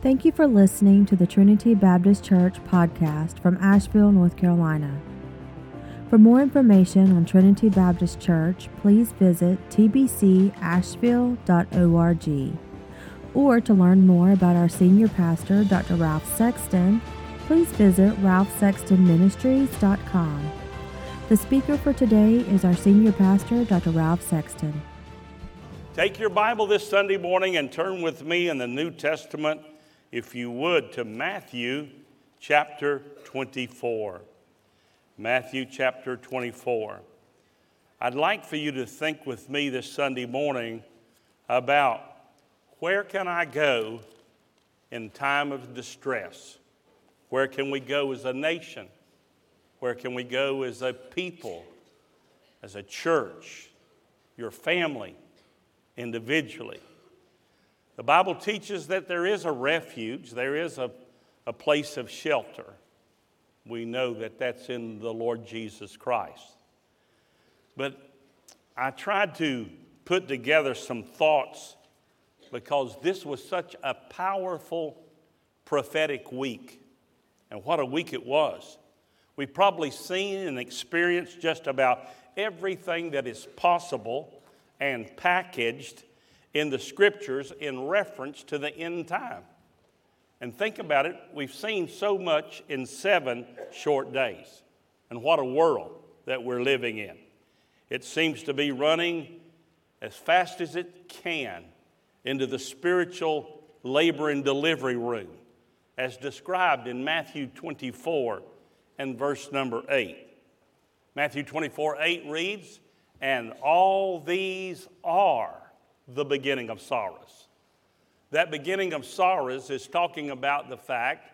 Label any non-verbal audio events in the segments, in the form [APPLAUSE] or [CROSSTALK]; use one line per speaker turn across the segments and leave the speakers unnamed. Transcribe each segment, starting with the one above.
Thank you for listening to the Trinity Baptist Church podcast from Asheville, North Carolina. For more information on Trinity Baptist Church, please visit tbcasheville.org. Or to learn more about our senior pastor, Dr. Ralph Sexton, please visit ralphsextonministries.com. The speaker for today is our senior pastor, Dr. Ralph Sexton.
Take your Bible this Sunday morning and turn with me in the New Testament if you would, to Matthew chapter 24. Matthew chapter 24. I'd like for you to think with me this Sunday morning about where can I go in time of distress? Where can we go as a nation? Where can we go as a people, as a church, your family, individually? The Bible teaches that there is a refuge, there is a, a place of shelter. We know that that's in the Lord Jesus Christ. But I tried to put together some thoughts because this was such a powerful prophetic week. And what a week it was. We've probably seen and experienced just about everything that is possible and packaged in the scriptures in reference to the end time. And think about it, we've seen so much in seven short days. And what a world that we're living in. It seems to be running as fast as it can into the spiritual labor and delivery room, as described in Matthew 24 and verse number 8. Matthew 24 8 reads, And all these are the beginning of sorrows. That beginning of sorrows is talking about the fact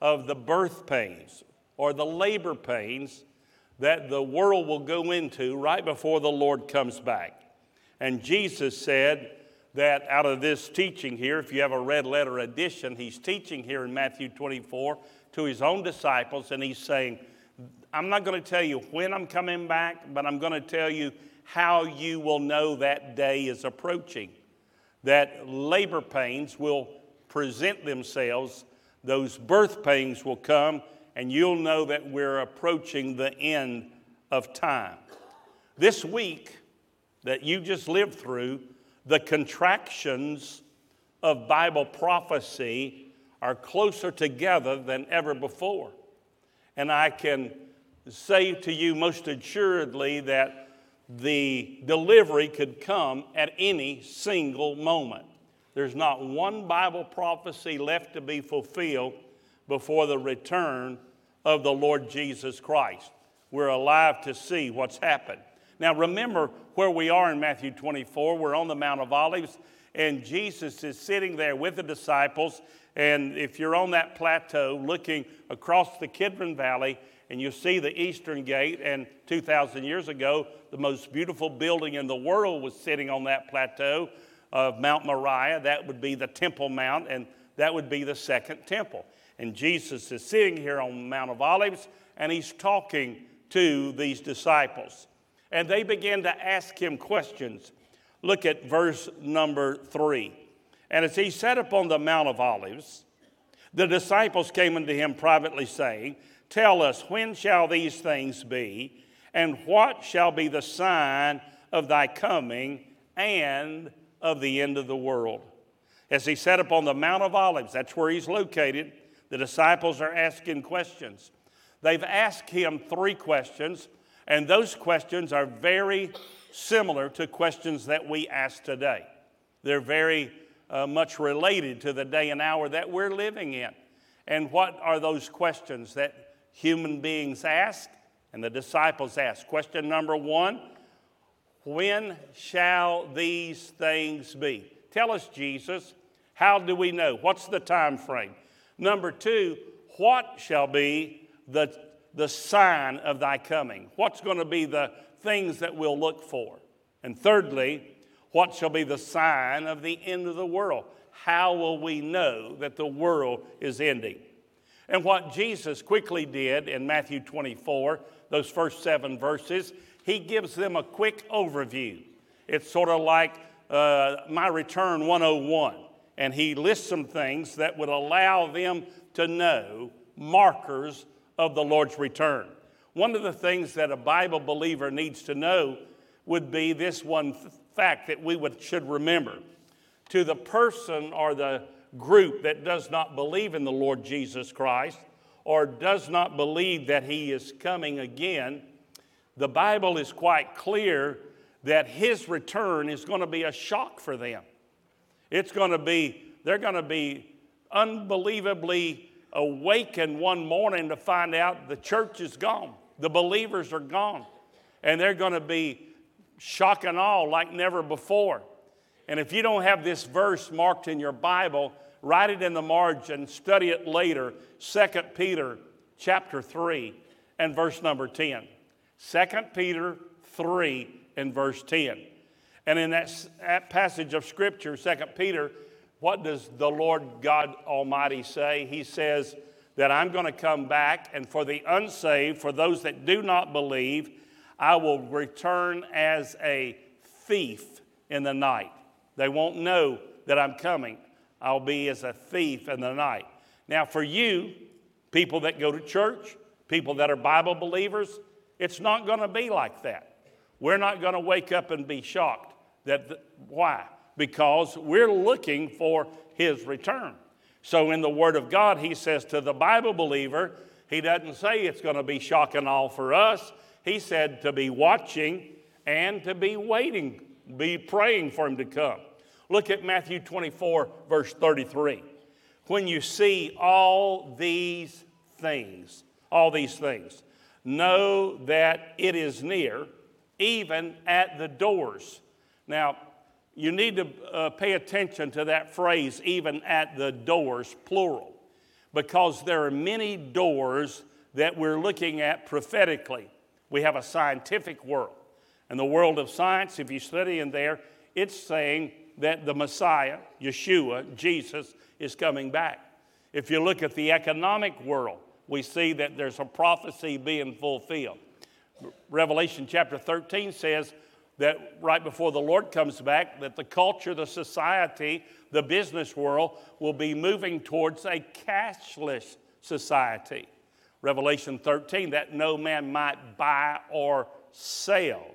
of the birth pains or the labor pains that the world will go into right before the Lord comes back. And Jesus said that out of this teaching here, if you have a red letter edition, he's teaching here in Matthew 24 to his own disciples, and he's saying, I'm not going to tell you when I'm coming back, but I'm going to tell you how you will know that day is approaching. That labor pains will present themselves, those birth pains will come, and you'll know that we're approaching the end of time. This week that you just lived through, the contractions of Bible prophecy are closer together than ever before. And I can say to you most assuredly that the delivery could come at any single moment. There's not one Bible prophecy left to be fulfilled before the return of the Lord Jesus Christ. We're alive to see what's happened. Now, remember where we are in Matthew 24. We're on the Mount of Olives, and Jesus is sitting there with the disciples. And if you're on that plateau looking across the Kidron Valley, and you see the Eastern Gate, and 2,000 years ago, the most beautiful building in the world was sitting on that plateau of Mount Moriah. That would be the Temple Mount, and that would be the second temple. And Jesus is sitting here on Mount of Olives, and he's talking to these disciples. And they begin to ask him questions. Look at verse number three. And as he sat upon the Mount of Olives, the disciples came unto him privately, saying, Tell us, when shall these things be? And what shall be the sign of thy coming and of the end of the world? As he sat upon the Mount of Olives, that's where he's located, the disciples are asking questions. They've asked him three questions, and those questions are very similar to questions that we ask today. They're very uh, much related to the day and hour that we're living in. And what are those questions that human beings ask? And the disciples ask. question number one, when shall these things be? Tell us, Jesus, how do we know? What's the time frame? Number two, what shall be the, the sign of thy coming? What's going to be the things that we'll look for? And thirdly, what shall be the sign of the end of the world? How will we know that the world is ending? And what Jesus quickly did in Matthew 24 those first seven verses, he gives them a quick overview. It's sort of like uh, My Return 101. and he lists some things that would allow them to know markers of the Lord's return. One of the things that a Bible believer needs to know would be this one fact that we would, should remember. To the person or the group that does not believe in the Lord Jesus Christ or does not believe that he is coming again, the Bible is quite clear that his return is going to be a shock for them. It's going to be, they're going to be unbelievably awakened one morning to find out the church is gone, the believers are gone, and they're going to be shock and awe like never before. And if you don't have this verse marked in your Bible, write it in the margin, study it later. 2 Peter chapter 3 and verse number 10. 2 Peter 3 and verse 10. And in that, that passage of Scripture, 2 Peter, what does the Lord God Almighty say? He says that I'm going to come back, and for the unsaved, for those that do not believe, I will return as a thief in the night. They won't know that I'm coming. I'll be as a thief in the night. Now, for you, people that go to church, people that are Bible believers, it's not going to be like that. We're not going to wake up and be shocked. That the, why? Because we're looking for his return. So in the Word of God, he says to the Bible believer, he doesn't say it's going to be shocking all for us. He said to be watching and to be waiting, be praying for him to come. Look at Matthew 24, verse 33. When you see all these things, all these things, know that it is near, even at the doors. Now, you need to uh, pay attention to that phrase, even at the doors, plural, because there are many doors that we're looking at prophetically. We have a scientific world. And the world of science, if you study in there, it's saying that the Messiah, Yeshua, Jesus, is coming back. If you look at the economic world, we see that there's a prophecy being fulfilled. Revelation chapter 13 says that right before the Lord comes back, that the culture, the society, the business world will be moving towards a cashless society. Revelation 13, that no man might buy or sell.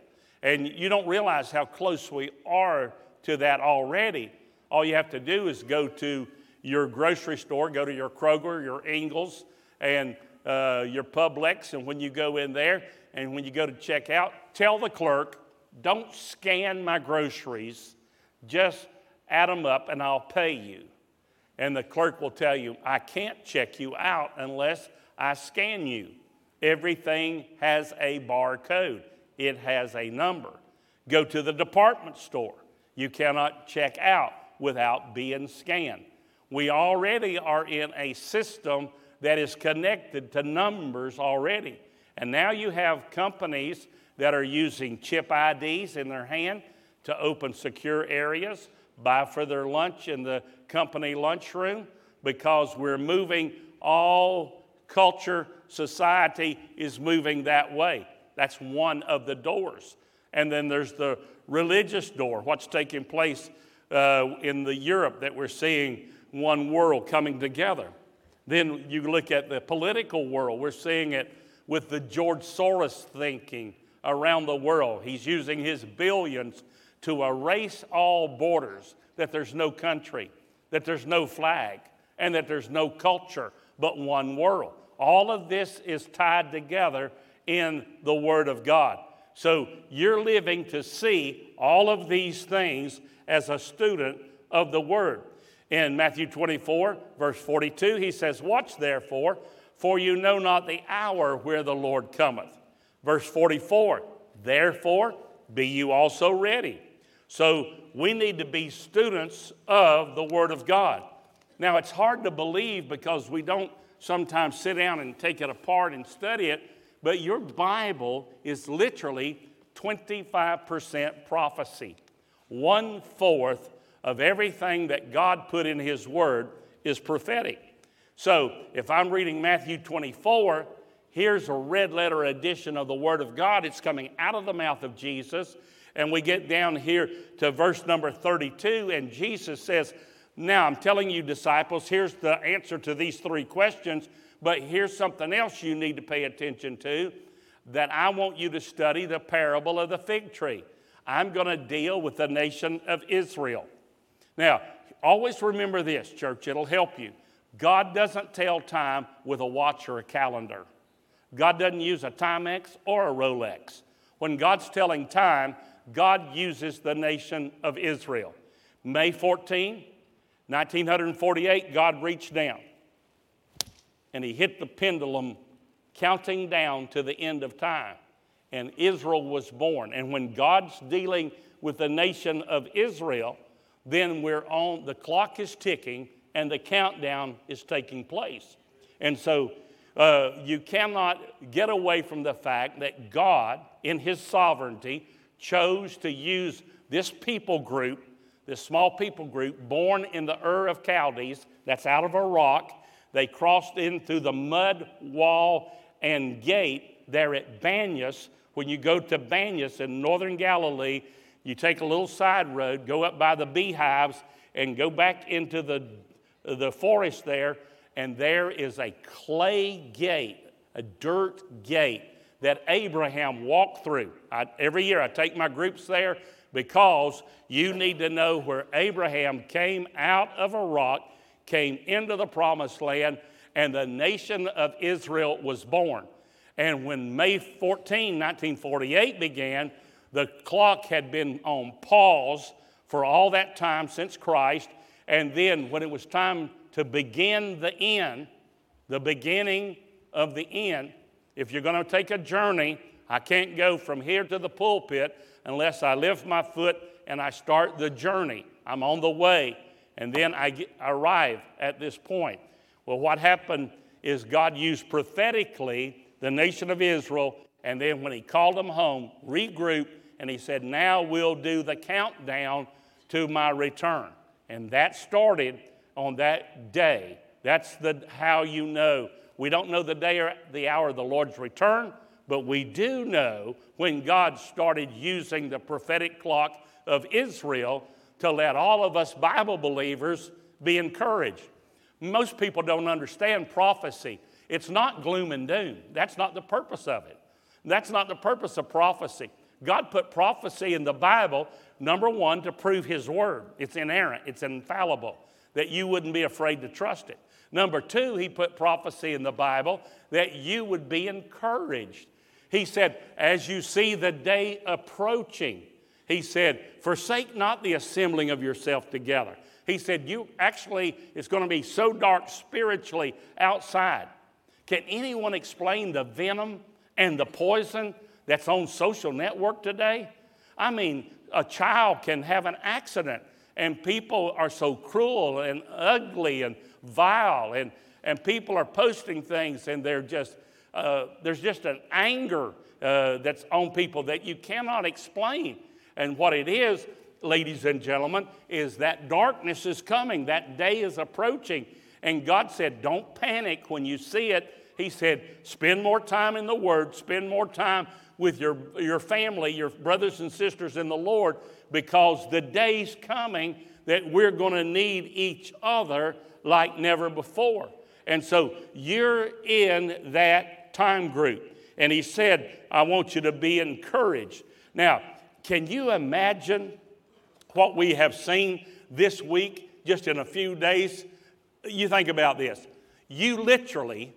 And you don't realize how close we are to that already. All you have to do is go to your grocery store, go to your Kroger, your Ingles, and uh, your Publix, and when you go in there and when you go to check out, tell the clerk, don't scan my groceries, just add them up and I'll pay you. And the clerk will tell you, I can't check you out unless I scan you. Everything has a barcode, it has a number. Go to the department store. You cannot check out without being scanned. We already are in a system that is connected to numbers already. And now you have companies that are using chip IDs in their hand to open secure areas, buy for their lunch in the company lunchroom, because we're moving all culture, society is moving that way. That's one of the doors. And then there's the religious door, what's taking place uh, in the Europe that we're seeing one world coming together. Then you look at the political world, we're seeing it with the George Soros thinking around the world. He's using his billions to erase all borders, that there's no country, that there's no flag, and that there's no culture but one world. All of this is tied together in the Word of God. So you're living to see all of these things as a student of the Word. In Matthew 24, verse 42, he says, Watch therefore, for you know not the hour where the Lord cometh. Verse 44, therefore be you also ready. So we need to be students of the Word of God. Now, it's hard to believe because we don't sometimes sit down and take it apart and study it, but your Bible is literally 25% prophecy. One fourth of everything that God put in His Word is prophetic. So if I'm reading Matthew 24, here's a red letter edition of the Word of God. It's coming out of the mouth of Jesus. And we get down here to verse number 32, and Jesus says, Now, I'm telling you, disciples, here's the answer to these three questions, but here's something else you need to pay attention to that I want you to study the parable of the fig tree. I'm going to deal with the nation of Israel. Now, always remember this, church, it'll help you. God doesn't tell time with a watch or a calendar. God doesn't use a Timex or a Rolex. When God's telling time, God uses the nation of Israel. May 14, 1948, God reached down and he hit the pendulum, counting down to the end of time. And Israel was born. And when God's dealing with the nation of Israel, then we're on, the clock is ticking and the countdown is taking place. And so uh, you cannot get away from the fact that God, in His sovereignty, chose to use this people group, this small people group, born in the Ur of Chaldees, that's out of Iraq. They crossed in through the mud wall and gate there at Banyas. When you go to Banyas in northern Galilee, you take a little side road, go up by the beehives, and go back into the, the forest there, and there is a clay gate, a dirt gate that Abraham walked through. I, every year I take my groups there because you need to know where Abraham came out of Iraq, came into the promised land, and the nation of Israel was born. And when May 14, 1948 began, the clock had been on pause for all that time since Christ. And then when it was time to begin the end, the beginning of the end, if you're going to take a journey, I can't go from here to the pulpit unless I lift my foot and I start the journey. I'm on the way, and then I get, arrive at this point. Well, what happened is God used prophetically the nation of Israel, and then when He called them home, regrouped, and He said, Now we'll do the countdown to my return. And that started on that day. That's the, how you know we don't know the day or the hour of the Lord's return, but we do know when God started using the prophetic clock of Israel to let all of us Bible believers be encouraged. Most people don't understand prophecy. It's not gloom and doom. That's not the purpose of it. That's not the purpose of prophecy. God put prophecy in the Bible, number one, to prove His word. It's inerrant, it's infallible, that you wouldn't be afraid to trust it. Number two, he put prophecy in the Bible that you would be encouraged. He said, as you see the day approaching, he said, forsake not the assembling of yourself together. He said, you actually, it's going to be so dark spiritually outside. Can anyone explain the venom and the poison that's on social network today? I mean, a child can have an accident and people are so cruel and ugly and vile, and, and people are posting things, and they're just, uh, there's just an anger uh, that's on people that you cannot explain. And what it is, ladies and gentlemen, is that darkness is coming, that day is approaching. And God said, Don't panic when you see it. He said, Spend more time in the Word, spend more time with your, your family, your brothers and sisters in the Lord, because the day's coming that we're going to need each other like never before. And so you're in that time group. And he said, I want you to be encouraged. Now, can you imagine what we have seen this week, just in a few days? You think about this. You literally,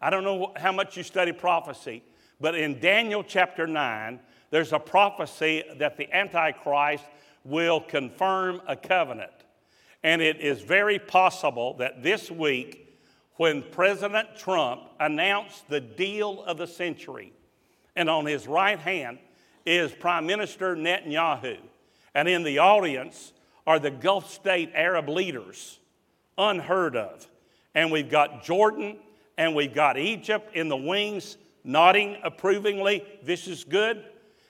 I don't know how much you study prophecy, but in Daniel chapter 9, there's a prophecy that the Antichrist will confirm a covenant. And it is very possible that this week, when President Trump announced the deal of the century, and on his right hand is Prime Minister Netanyahu, and in the audience are the Gulf state Arab leaders, unheard of. And we've got Jordan and we've got Egypt in the wings, nodding approvingly, this is good.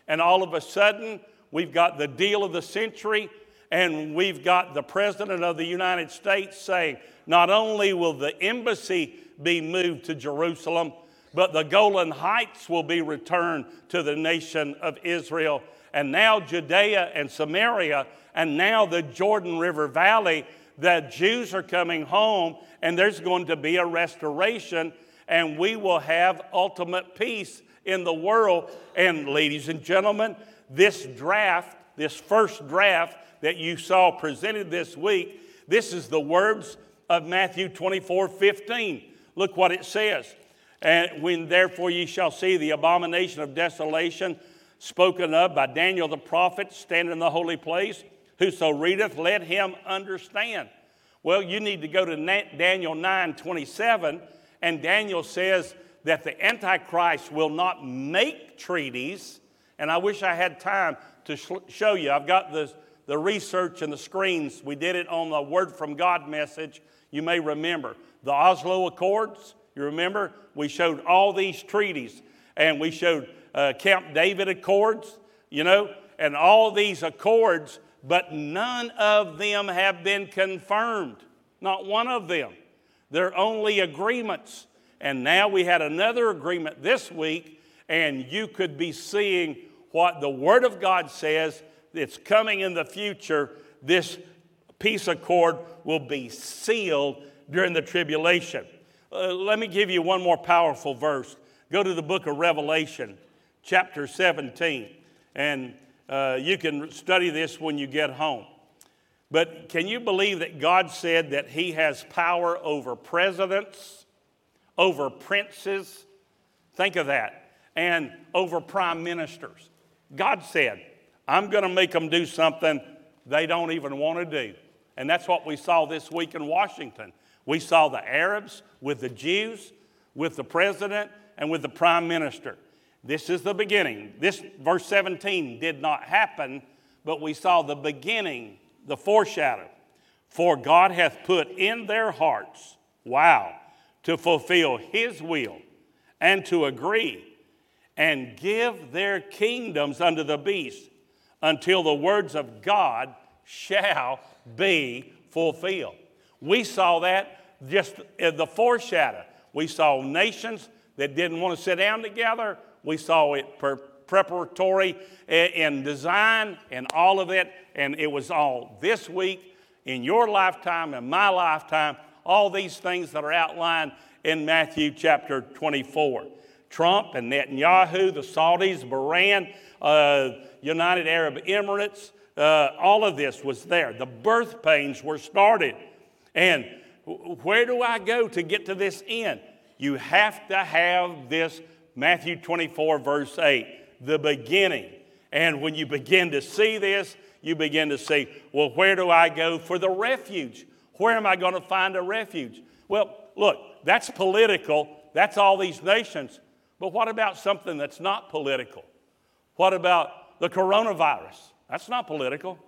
And all of a sudden, we've got the deal of the century and we've got the President of the United States saying, not only will the embassy be moved to Jerusalem, but the Golan Heights will be returned to the nation of Israel. And now Judea and Samaria, and now the Jordan River Valley, The Jews are coming home, and there's going to be a restoration, and we will have ultimate peace in the world. And, ladies and gentlemen, this draft, this first draft that you saw presented this week, this is the words of Matthew 24 15. Look what it says. And when therefore ye shall see the abomination of desolation spoken of by Daniel the prophet standing in the holy place, whoso readeth, let him understand. Well, you need to go to Daniel 9 27, and Daniel says that the Antichrist will not make treaties. And I wish I had time to sh- show you. I've got the, the research and the screens. We did it on the Word from God message. You may remember the Oslo Accords. You remember? We showed all these treaties, and we showed uh, Camp David Accords, you know, and all these accords, but none of them have been confirmed. Not one of them. They're only agreements. And now we had another agreement this week, and you could be seeing what the Word of God says that's coming in the future. This peace accord will be sealed during the tribulation. Uh, let me give you one more powerful verse. Go to the book of Revelation, chapter 17, and uh, you can study this when you get home. But can you believe that God said that He has power over presidents, over princes? Think of that. And over prime ministers. God said, I'm going to make them do something they don't even want to do. And that's what we saw this week in Washington. We saw the Arabs with the Jews, with the president, and with the prime minister. This is the beginning. This verse 17 did not happen, but we saw the beginning, the foreshadow. For God hath put in their hearts, wow, to fulfill his will and to agree and give their kingdoms unto the beast until the words of God shall be fulfilled. We saw that just in the foreshadow. We saw nations that didn't want to sit down together we saw it preparatory in design and all of it. And it was all this week, in your lifetime, in my lifetime, all these things that are outlined in Matthew chapter 24. Trump and Netanyahu, the Saudis, Bahrain, uh, United Arab Emirates, uh, all of this was there. The birth pains were started. And where do I go to get to this end? You have to have this Matthew 24, verse 8, the beginning. And when you begin to see this, you begin to see, well, where do I go for the refuge? Where am I going to find a refuge? Well, look, that's political. That's all these nations. But what about something that's not political? What about the coronavirus? That's not political.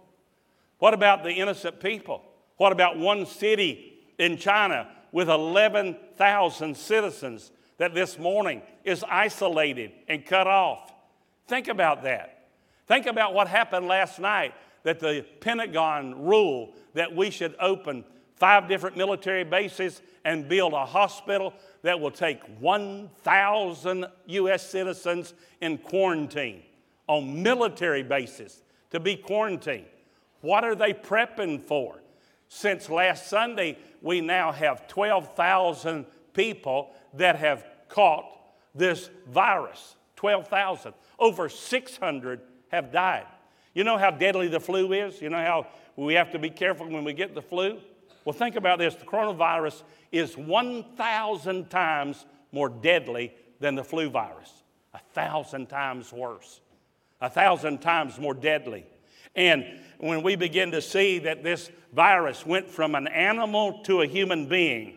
What about the innocent people? What about one city in China with 11,000 citizens that this morning is isolated and cut off. Think about that. Think about what happened last night that the Pentagon ruled that we should open five different military bases and build a hospital that will take 1,000 U.S. citizens in quarantine on military bases to be quarantined. What are they prepping for? Since last Sunday, we now have 12,000 people that have caught this virus 12,000. Over 600 have died. You know how deadly the flu is? You know how we have to be careful when we get the flu? Well, think about this the coronavirus is 1,000 times more deadly than the flu virus, a thousand times worse, a thousand times more deadly. And when we begin to see that this virus went from an animal to a human being,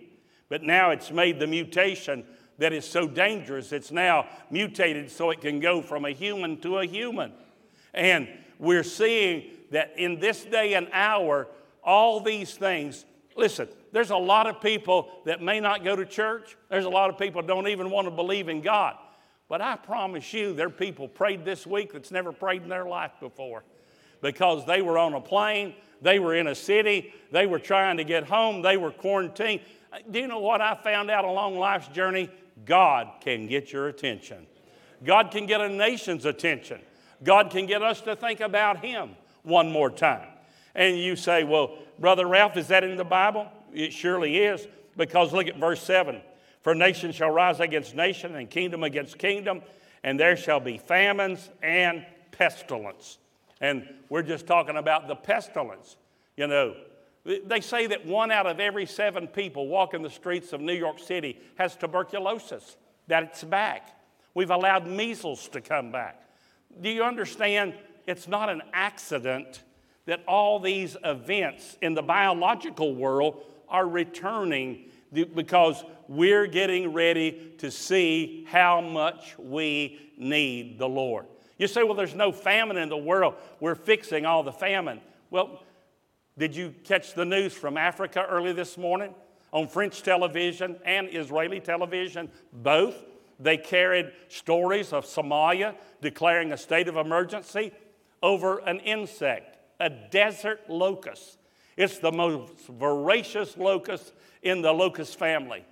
but now it's made the mutation that is so dangerous, it's now mutated so it can go from a human to a human. And we're seeing that in this day and hour, all these things, listen, there's a lot of people that may not go to church. There's a lot of people don't even want to believe in God. But I promise you, there are people prayed this week that's never prayed in their life before because they were on a plane, they were in a city, they were trying to get home, they were quarantined. Do you know what I found out along life's journey? God can get your attention. God can get a nation's attention. God can get us to think about Him one more time. And you say, Well, Brother Ralph, is that in the Bible? It surely is, because look at verse 7. For nation shall rise against nation, and kingdom against kingdom, and there shall be famines and pestilence. And we're just talking about the pestilence. You know, they say that one out of every seven people walking the streets of New York City has tuberculosis, that it's back. We've allowed measles to come back. Do you understand? It's not an accident that all these events in the biological world are returning because we're getting ready to see how much we need the Lord. You say, well, there's no famine in the world. We're fixing all the famine. Well, did you catch the news from Africa early this morning? On French television and Israeli television, both, they carried stories of Somalia declaring a state of emergency over an insect a desert locust. It's the most voracious locust in the locust family.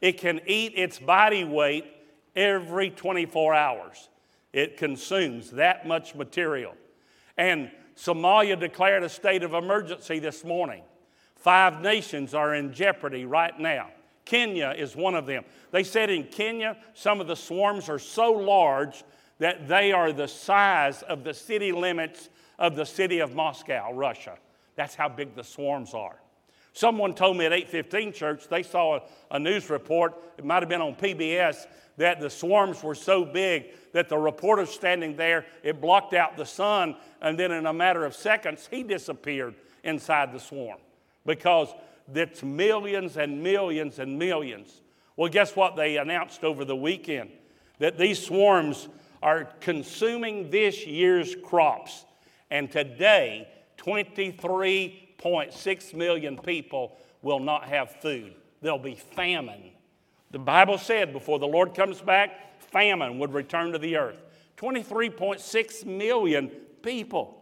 It can eat its body weight every 24 hours. It consumes that much material. And Somalia declared a state of emergency this morning. Five nations are in jeopardy right now. Kenya is one of them. They said in Kenya, some of the swarms are so large that they are the size of the city limits of the city of Moscow, Russia. That's how big the swarms are. Someone told me at 815 Church they saw a, a news report, it might have been on PBS, that the swarms were so big that the reporter standing there, it blocked out the sun, and then in a matter of seconds, he disappeared inside the swarm because it's millions and millions and millions. Well, guess what they announced over the weekend? That these swarms are consuming this year's crops. And today, 23.6 million people will not have food. There'll be famine. The Bible said before the Lord comes back, famine would return to the earth. 23.6 million people.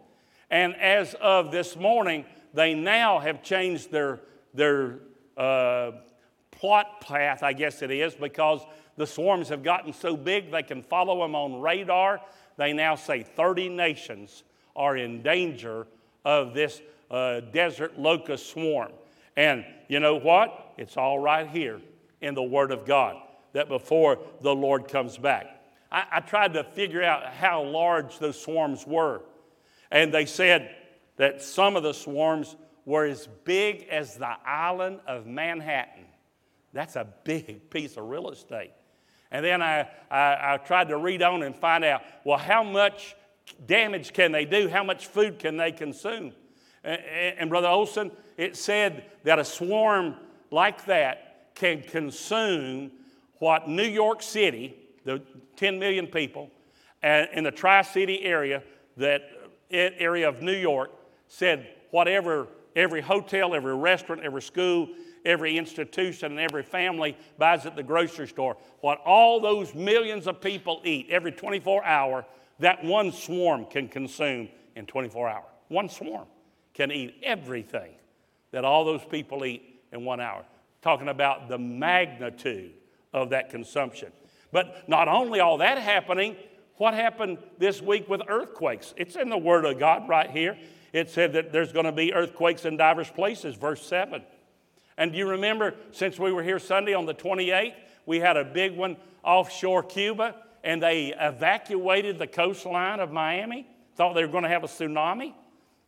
And as of this morning, they now have changed their, their uh, plot path, I guess it is, because the swarms have gotten so big they can follow them on radar. They now say 30 nations are in danger of this uh, desert locust swarm. And you know what? It's all right here in the Word of God that before the Lord comes back. I, I tried to figure out how large those swarms were. And they said that some of the swarms were as big as the island of Manhattan. That's a big [LAUGHS] piece of real estate. And then I, I, I, tried to read on and find out well, how much damage can they do? How much food can they consume? And, and Brother Olson, it said that a swarm like that can consume what New York City, the 10 million people, in the Tri City area, that eh, area of New York, said whatever every hotel, every restaurant, every school, every institution, and every family buys at the grocery store, what all those millions of people eat every 24 hour that one swarm can consume in 24 hours. One swarm can eat everything that all those people eat in one hour. Talking about the magnitude of that consumption. But not only all that happening, what happened this week with earthquakes? It's in the Word of God right here. It said that there's going to be earthquakes in diverse places, verse 7. And do you remember, since we were here Sunday on the 28th, we had a big one offshore Cuba and they evacuated the coastline of Miami, thought they were going to have a tsunami.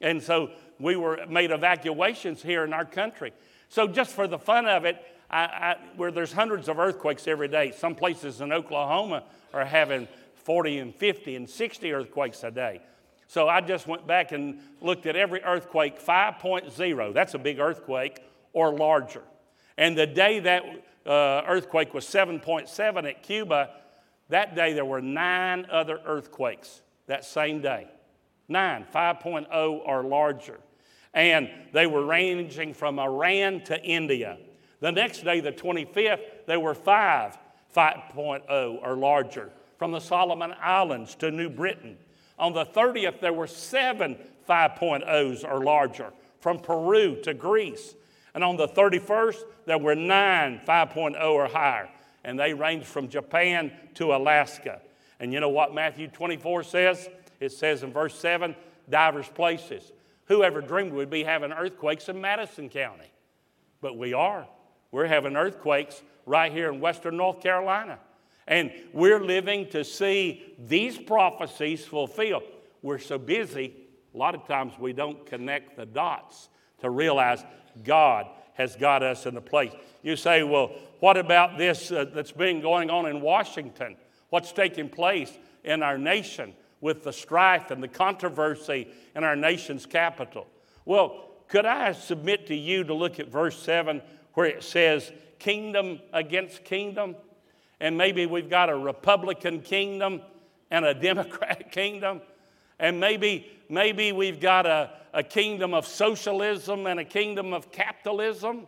And so we were made evacuations here in our country. So just for the fun of it, I, I, where there's hundreds of earthquakes every day, some places in Oklahoma are having 40 and 50 and 60 earthquakes a day. So I just went back and looked at every earthquake 5.0, that's a big earthquake, or larger. And the day that uh, earthquake was 7.7 at Cuba, that day, there were nine other earthquakes that same day. Nine, 5.0 or larger. And they were ranging from Iran to India. The next day, the 25th, there were five 5.0 or larger from the Solomon Islands to New Britain. On the 30th, there were seven 5.0s or larger from Peru to Greece. And on the 31st, there were nine 5.0 or higher and they range from Japan to Alaska. And you know what Matthew 24 says? It says in verse 7 divers places. Whoever dreamed we'd be having earthquakes in Madison County? But we are. We're having earthquakes right here in western North Carolina. And we're living to see these prophecies fulfilled. We're so busy, a lot of times we don't connect the dots to realize God has got us in the place. You say, well, what about this uh, that's been going on in Washington? What's taking place in our nation with the strife and the controversy in our nation's capital? Well, could I submit to you to look at verse 7 where it says, kingdom against kingdom? And maybe we've got a Republican kingdom and a [LAUGHS] Democrat kingdom. And maybe, maybe we've got a, a kingdom of socialism and a kingdom of capitalism.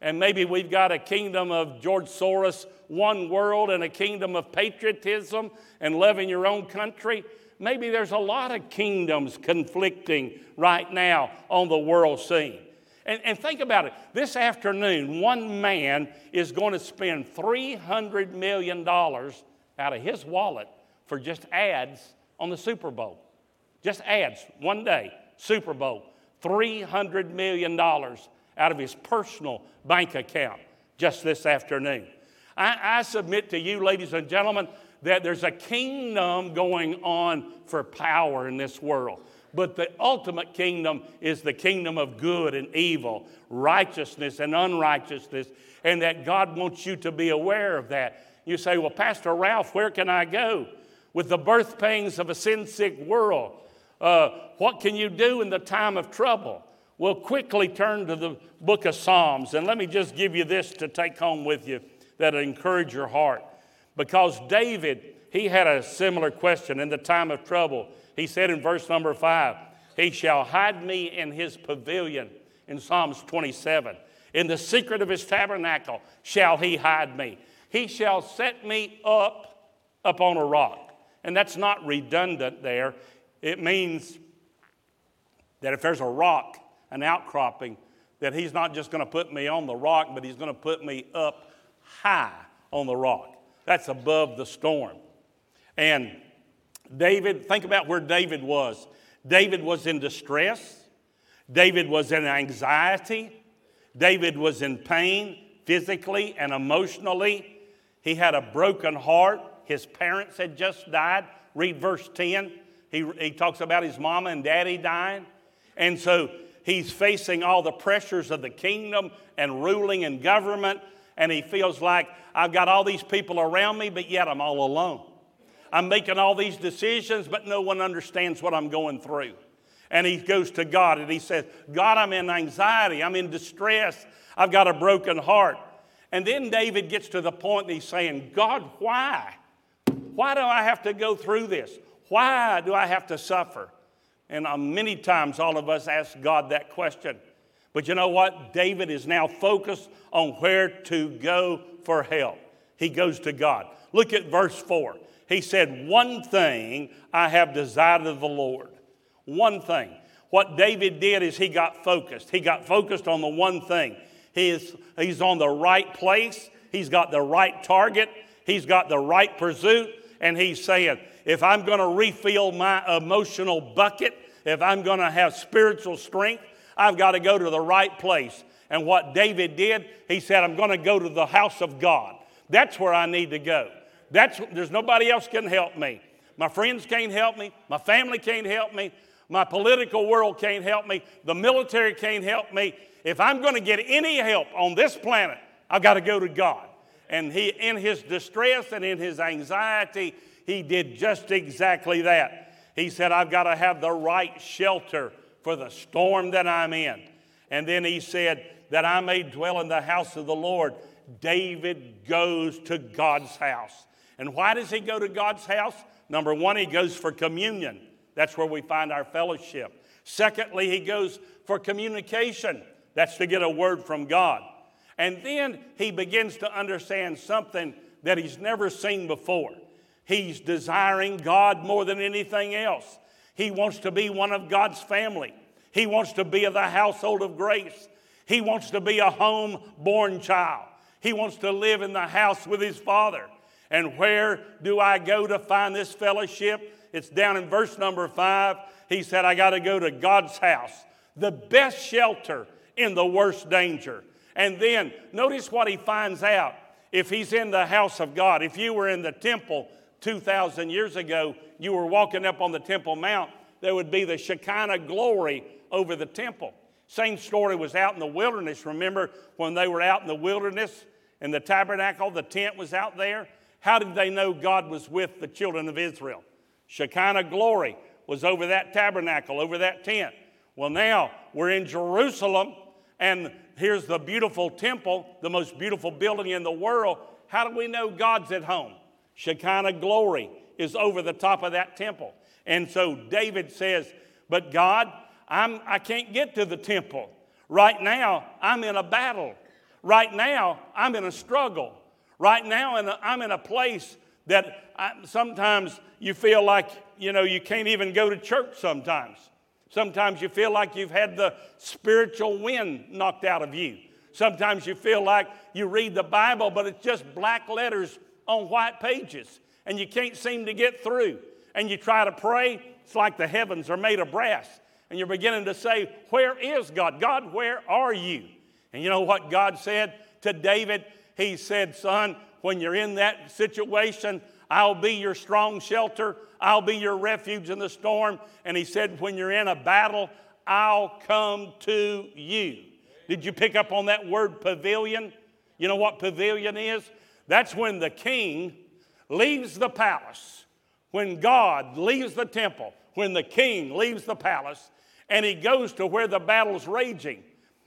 And maybe we've got a kingdom of George Soros, one world, and a kingdom of patriotism and loving your own country. Maybe there's a lot of kingdoms conflicting right now on the world scene. And, and think about it this afternoon, one man is going to spend $300 million out of his wallet for just ads on the Super Bowl. Just ads, one day, Super Bowl. $300 million out of his personal bank account just this afternoon. I, I submit to you, ladies and gentlemen, that there's a kingdom going on for power in this world. But the ultimate kingdom is the kingdom of good and evil, righteousness and unrighteousness, and that God wants you to be aware of that. You say, Well, Pastor Ralph, where can I go? With the birth pains of a sin sick world, uh, what can you do in the time of trouble? Well, quickly turn to the book of Psalms, and let me just give you this to take home with you that'll encourage your heart. Because David, he had a similar question in the time of trouble. He said in verse number five, He shall hide me in his pavilion, in Psalms 27. In the secret of his tabernacle shall he hide me. He shall set me up upon a rock. And that's not redundant there. It means that if there's a rock, an outcropping, that he's not just going to put me on the rock, but he's going to put me up high on the rock. That's above the storm. And David, think about where David was. David was in distress. David was in anxiety. David was in pain physically and emotionally. He had a broken heart. His parents had just died. Read verse 10. He, he talks about his mama and daddy dying. And so he's facing all the pressures of the kingdom and ruling and government. And he feels like I've got all these people around me, but yet I'm all alone. I'm making all these decisions, but no one understands what I'm going through. And he goes to God and he says, God, I'm in anxiety. I'm in distress. I've got a broken heart. And then David gets to the and he's saying, God, why? Why do I have to go through this? Why do I have to suffer? And uh, many times all of us ask God that question. But you know what? David is now focused on where to go for help. He goes to God. Look at verse 4. He said, One thing I have desired of the Lord. One thing. What David did is he got focused. He got focused on the one thing. He is, he's on the right place, he's got the right target, he's got the right pursuit, and he's saying, if I'm going to refill my emotional bucket, if I'm going to have spiritual strength, I've got to go to the right place. And what David did, he said, I'm going to go to the house of God. That's where I need to go. That's, there's nobody else can help me. My friends can't help me. My family can't help me. My political world can't help me. The military can't help me. If I'm going to get any help on this planet, I've got to go to God. And he, in his distress and in his anxiety, he did just exactly that. He said, I've got to have the right shelter for the storm that I'm in. And then he said, That I may dwell in the house of the Lord. David goes to God's house. And why does he go to God's house? Number one, he goes for communion. That's where we find our fellowship. Secondly, he goes for communication. That's to get a word from God. And then he begins to understand something that he's never seen before. He's desiring God more than anything else. He wants to be one of God's family. He wants to be of the household of grace. He wants to be a home born child. He wants to live in the house with his father. And where do I go to find this fellowship? It's down in verse number five. He said, I got to go to God's house. the best shelter in the worst danger. And then notice what he finds out if he's in the house of God. If you were in the temple 2,000 years ago, you were walking up on the Temple Mount, there would be the Shekinah glory over the temple. Same story was out in the wilderness. Remember when they were out in the wilderness and the tabernacle, the tent was out there? How did they know God was with the children of Israel? Shekinah glory was over that tabernacle, over that tent. Well, now we're in Jerusalem, and here's the beautiful temple, the most beautiful building in the world. How do we know God's at home? Shekinah glory is over the top of that temple. And so David says, But God, I'm, I can't get to the temple. Right now, I'm in a battle. Right now, I'm in a struggle. Right now, I'm in a place that I, sometimes you feel like, you know, you can't even go to church sometimes. Sometimes you feel like you've had the spiritual wind knocked out of you. Sometimes you feel like you read the Bible, but it's just black letters on white pages, and you can't seem to get through. And you try to pray, it's like the heavens are made of brass. And you're beginning to say, Where is God? God, where are you? And you know what God said to David? He said, Son, when you're in that situation, I'll be your strong shelter. I'll be your refuge in the storm. And he said, When you're in a battle, I'll come to you. Did you pick up on that word pavilion? You know what pavilion is? That's when the king leaves the palace, when God leaves the temple, when the king leaves the palace, and he goes to where the battle's raging.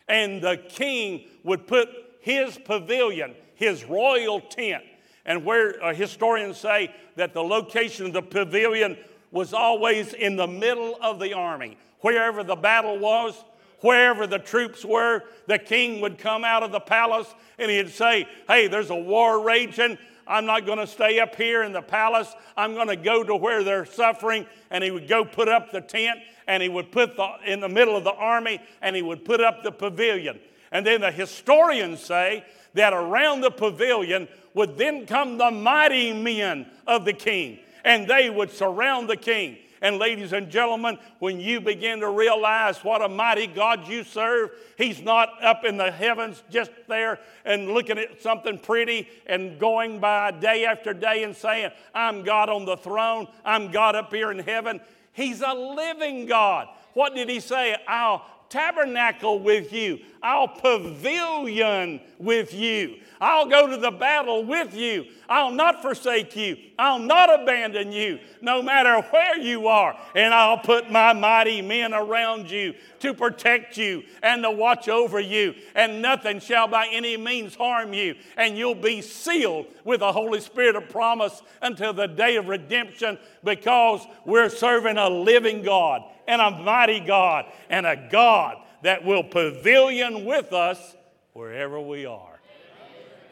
And the king would put his pavilion, his royal tent, and where uh, historians say that the location of the pavilion was always in the middle of the army. Wherever the battle was, wherever the troops were, the king would come out of the palace and he'd say, Hey, there's a war raging. I'm not going to stay up here in the palace. I'm going to go to where they're suffering. And he would go put up the tent and he would put the, in the middle of the army and he would put up the pavilion. And then the historians say that around the pavilion would then come the mighty men of the king, and they would surround the king. And, ladies and gentlemen, when you begin to realize what a mighty God you serve, He's not up in the heavens just there and looking at something pretty and going by day after day and saying, I'm God on the throne, I'm God up here in heaven. He's a living God. What did He say? I'll tabernacle with you. I'll pavilion with you. I'll go to the battle with you. I'll not forsake you. I'll not abandon you, no matter where you are. And I'll put my mighty men around you to protect you and to watch over you. And nothing shall by any means harm you. And you'll be sealed with the Holy Spirit of promise until the day of redemption because we're serving a living God and a mighty God and a God that will pavilion with us wherever we are.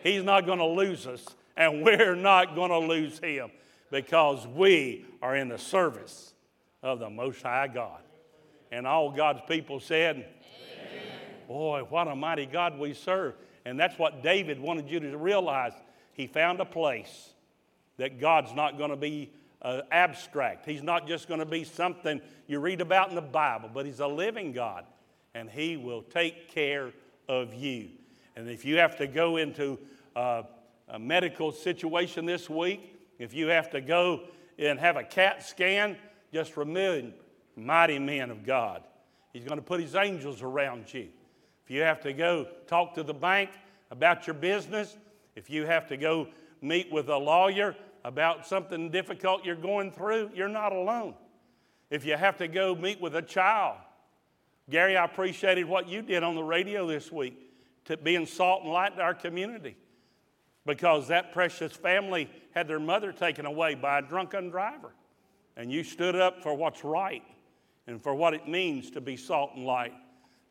He's not going to lose us, and we're not going to lose him because we are in the service of the Most High God. And all God's people said, Amen. Boy, what a mighty God we serve. And that's what David wanted you to realize. He found a place that God's not going to be uh, abstract. He's not just going to be something you read about in the Bible, but He's a living God, and He will take care of you. And if you have to go into uh, a medical situation this week, if you have to go and have a CAT scan, just remember, mighty men of God. He's going to put His angels around you. If you have to go talk to the bank about your business, if you have to go meet with a lawyer about something difficult you're going through, you're not alone. If you have to go meet with a child, Gary, I appreciated what you did on the radio this week to being salt and light to our community because that precious family had their mother taken away by a drunken driver. And you stood up for what's right and for what it means to be salt and light.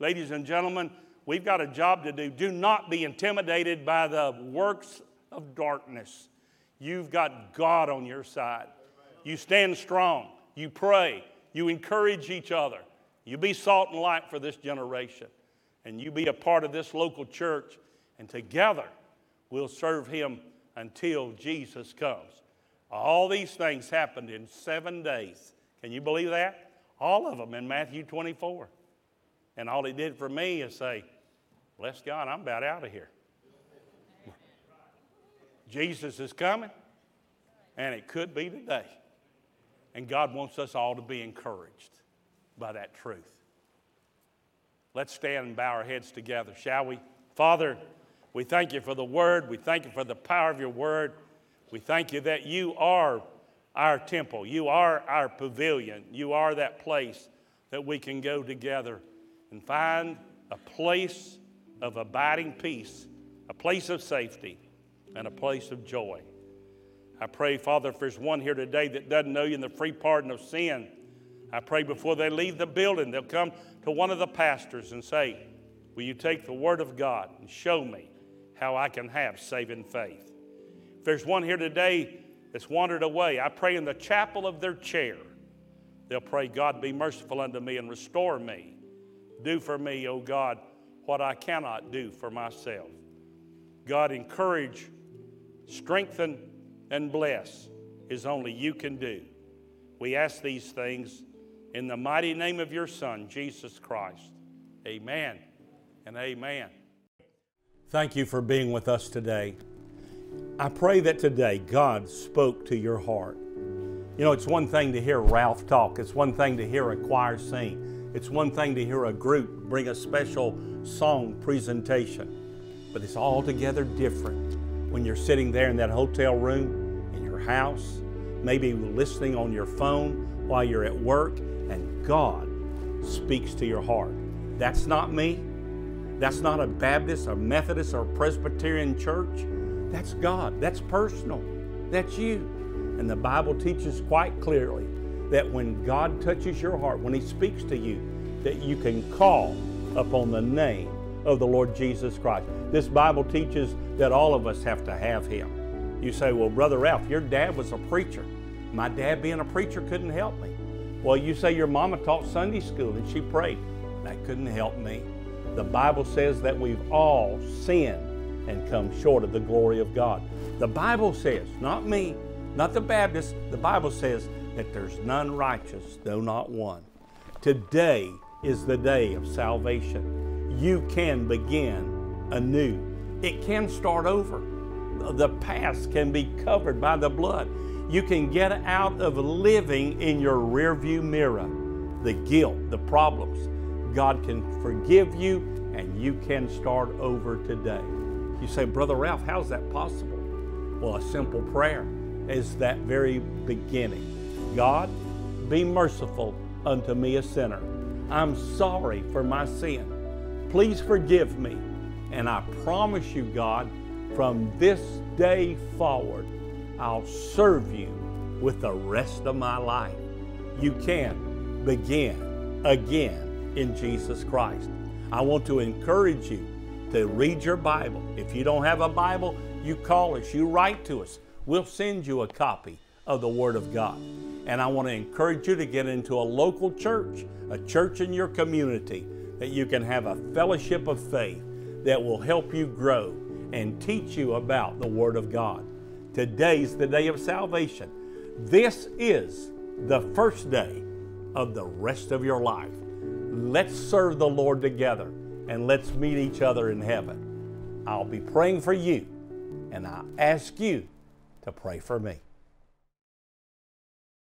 Ladies and gentlemen, we've got a job to do. Do not be intimidated by the works of darkness. You've got God on your side. You stand strong. You pray. You encourage each other. You be salt and light for this generation. And you be a part of this local church. And together, we'll serve Him until Jesus comes. All these things happened in seven days. Can you believe that? All of them in Matthew 24. And all He did for me is say, Bless God, I'm about out of here. Jesus is coming, and it could be today. And God wants us all to be encouraged by that truth. Let's stand and bow our heads together, shall we? Father, we thank you for the word. We thank you for the power of your word. We thank you that you are our temple. You are our pavilion. You are that place that we can go together and find a place of abiding peace, a place of safety, and a place of joy. I pray, Father, if there's one here today that doesn't know you in the free pardon of sin, I pray before they leave the building, they'll come to one of the pastors and say, Will you take the Word of God and show me how I can have saving faith? If there's one here today that's wandered away, I pray in the chapel of their chair, they'll pray, God, be merciful unto me and restore me. Do for me, O God, what I cannot do for myself. God, encourage, strengthen, and bless as only you can do. We ask these things in the mighty name of your Son, Jesus Christ. Amen and amen. Thank you for being with us today. I pray that today God spoke to your heart. You know, it's one thing to hear Ralph talk, it's one thing to hear a choir sing, it's one thing to hear a group bring a special song presentation, but it's altogether different when you're sitting there in that hotel room in your house, maybe listening on your phone while you're at work, and God speaks to your heart. That's not me. That's not a Baptist, a Methodist, or Presbyterian church. That's God. That's personal. That's you. And the Bible teaches quite clearly that when God touches your heart, when He speaks to you, that you can call upon the name of the Lord Jesus Christ. This Bible teaches that all of us have to have Him. You say, Well, Brother Ralph, your dad was a preacher. My dad being a preacher couldn't help me. Well, you say your mama taught Sunday school and she prayed. That couldn't help me. The Bible says that we've all sinned and come short of the glory of God. The Bible says, not me, not the Baptist, the Bible says that there's none righteous, though not one. Today is the day of salvation. You can begin anew. It can start over. The past can be covered by the blood. You can get out of living in your rearview mirror the guilt, the problems. God can forgive you and you can start over today. You say, Brother Ralph, how's that possible? Well, a simple prayer is that very beginning. God, be merciful unto me, a sinner. I'm sorry for my sin. Please forgive me. And I promise you, God, from this day forward, I'll serve you with the rest of my life. You can begin again in Jesus Christ. I want to encourage you to read your Bible. If you don't have a Bible, you call us, you write to us. We'll send you a copy of the Word of God. And I want to encourage you to get into a local church, a church in your community, that you can have a fellowship of faith that will help you grow and teach you about the Word of God. Today's the day of salvation. This is the first day of the rest of your life. Let's serve the Lord together and let's meet each other in heaven. I'll be praying for you, and I ask you to pray for me.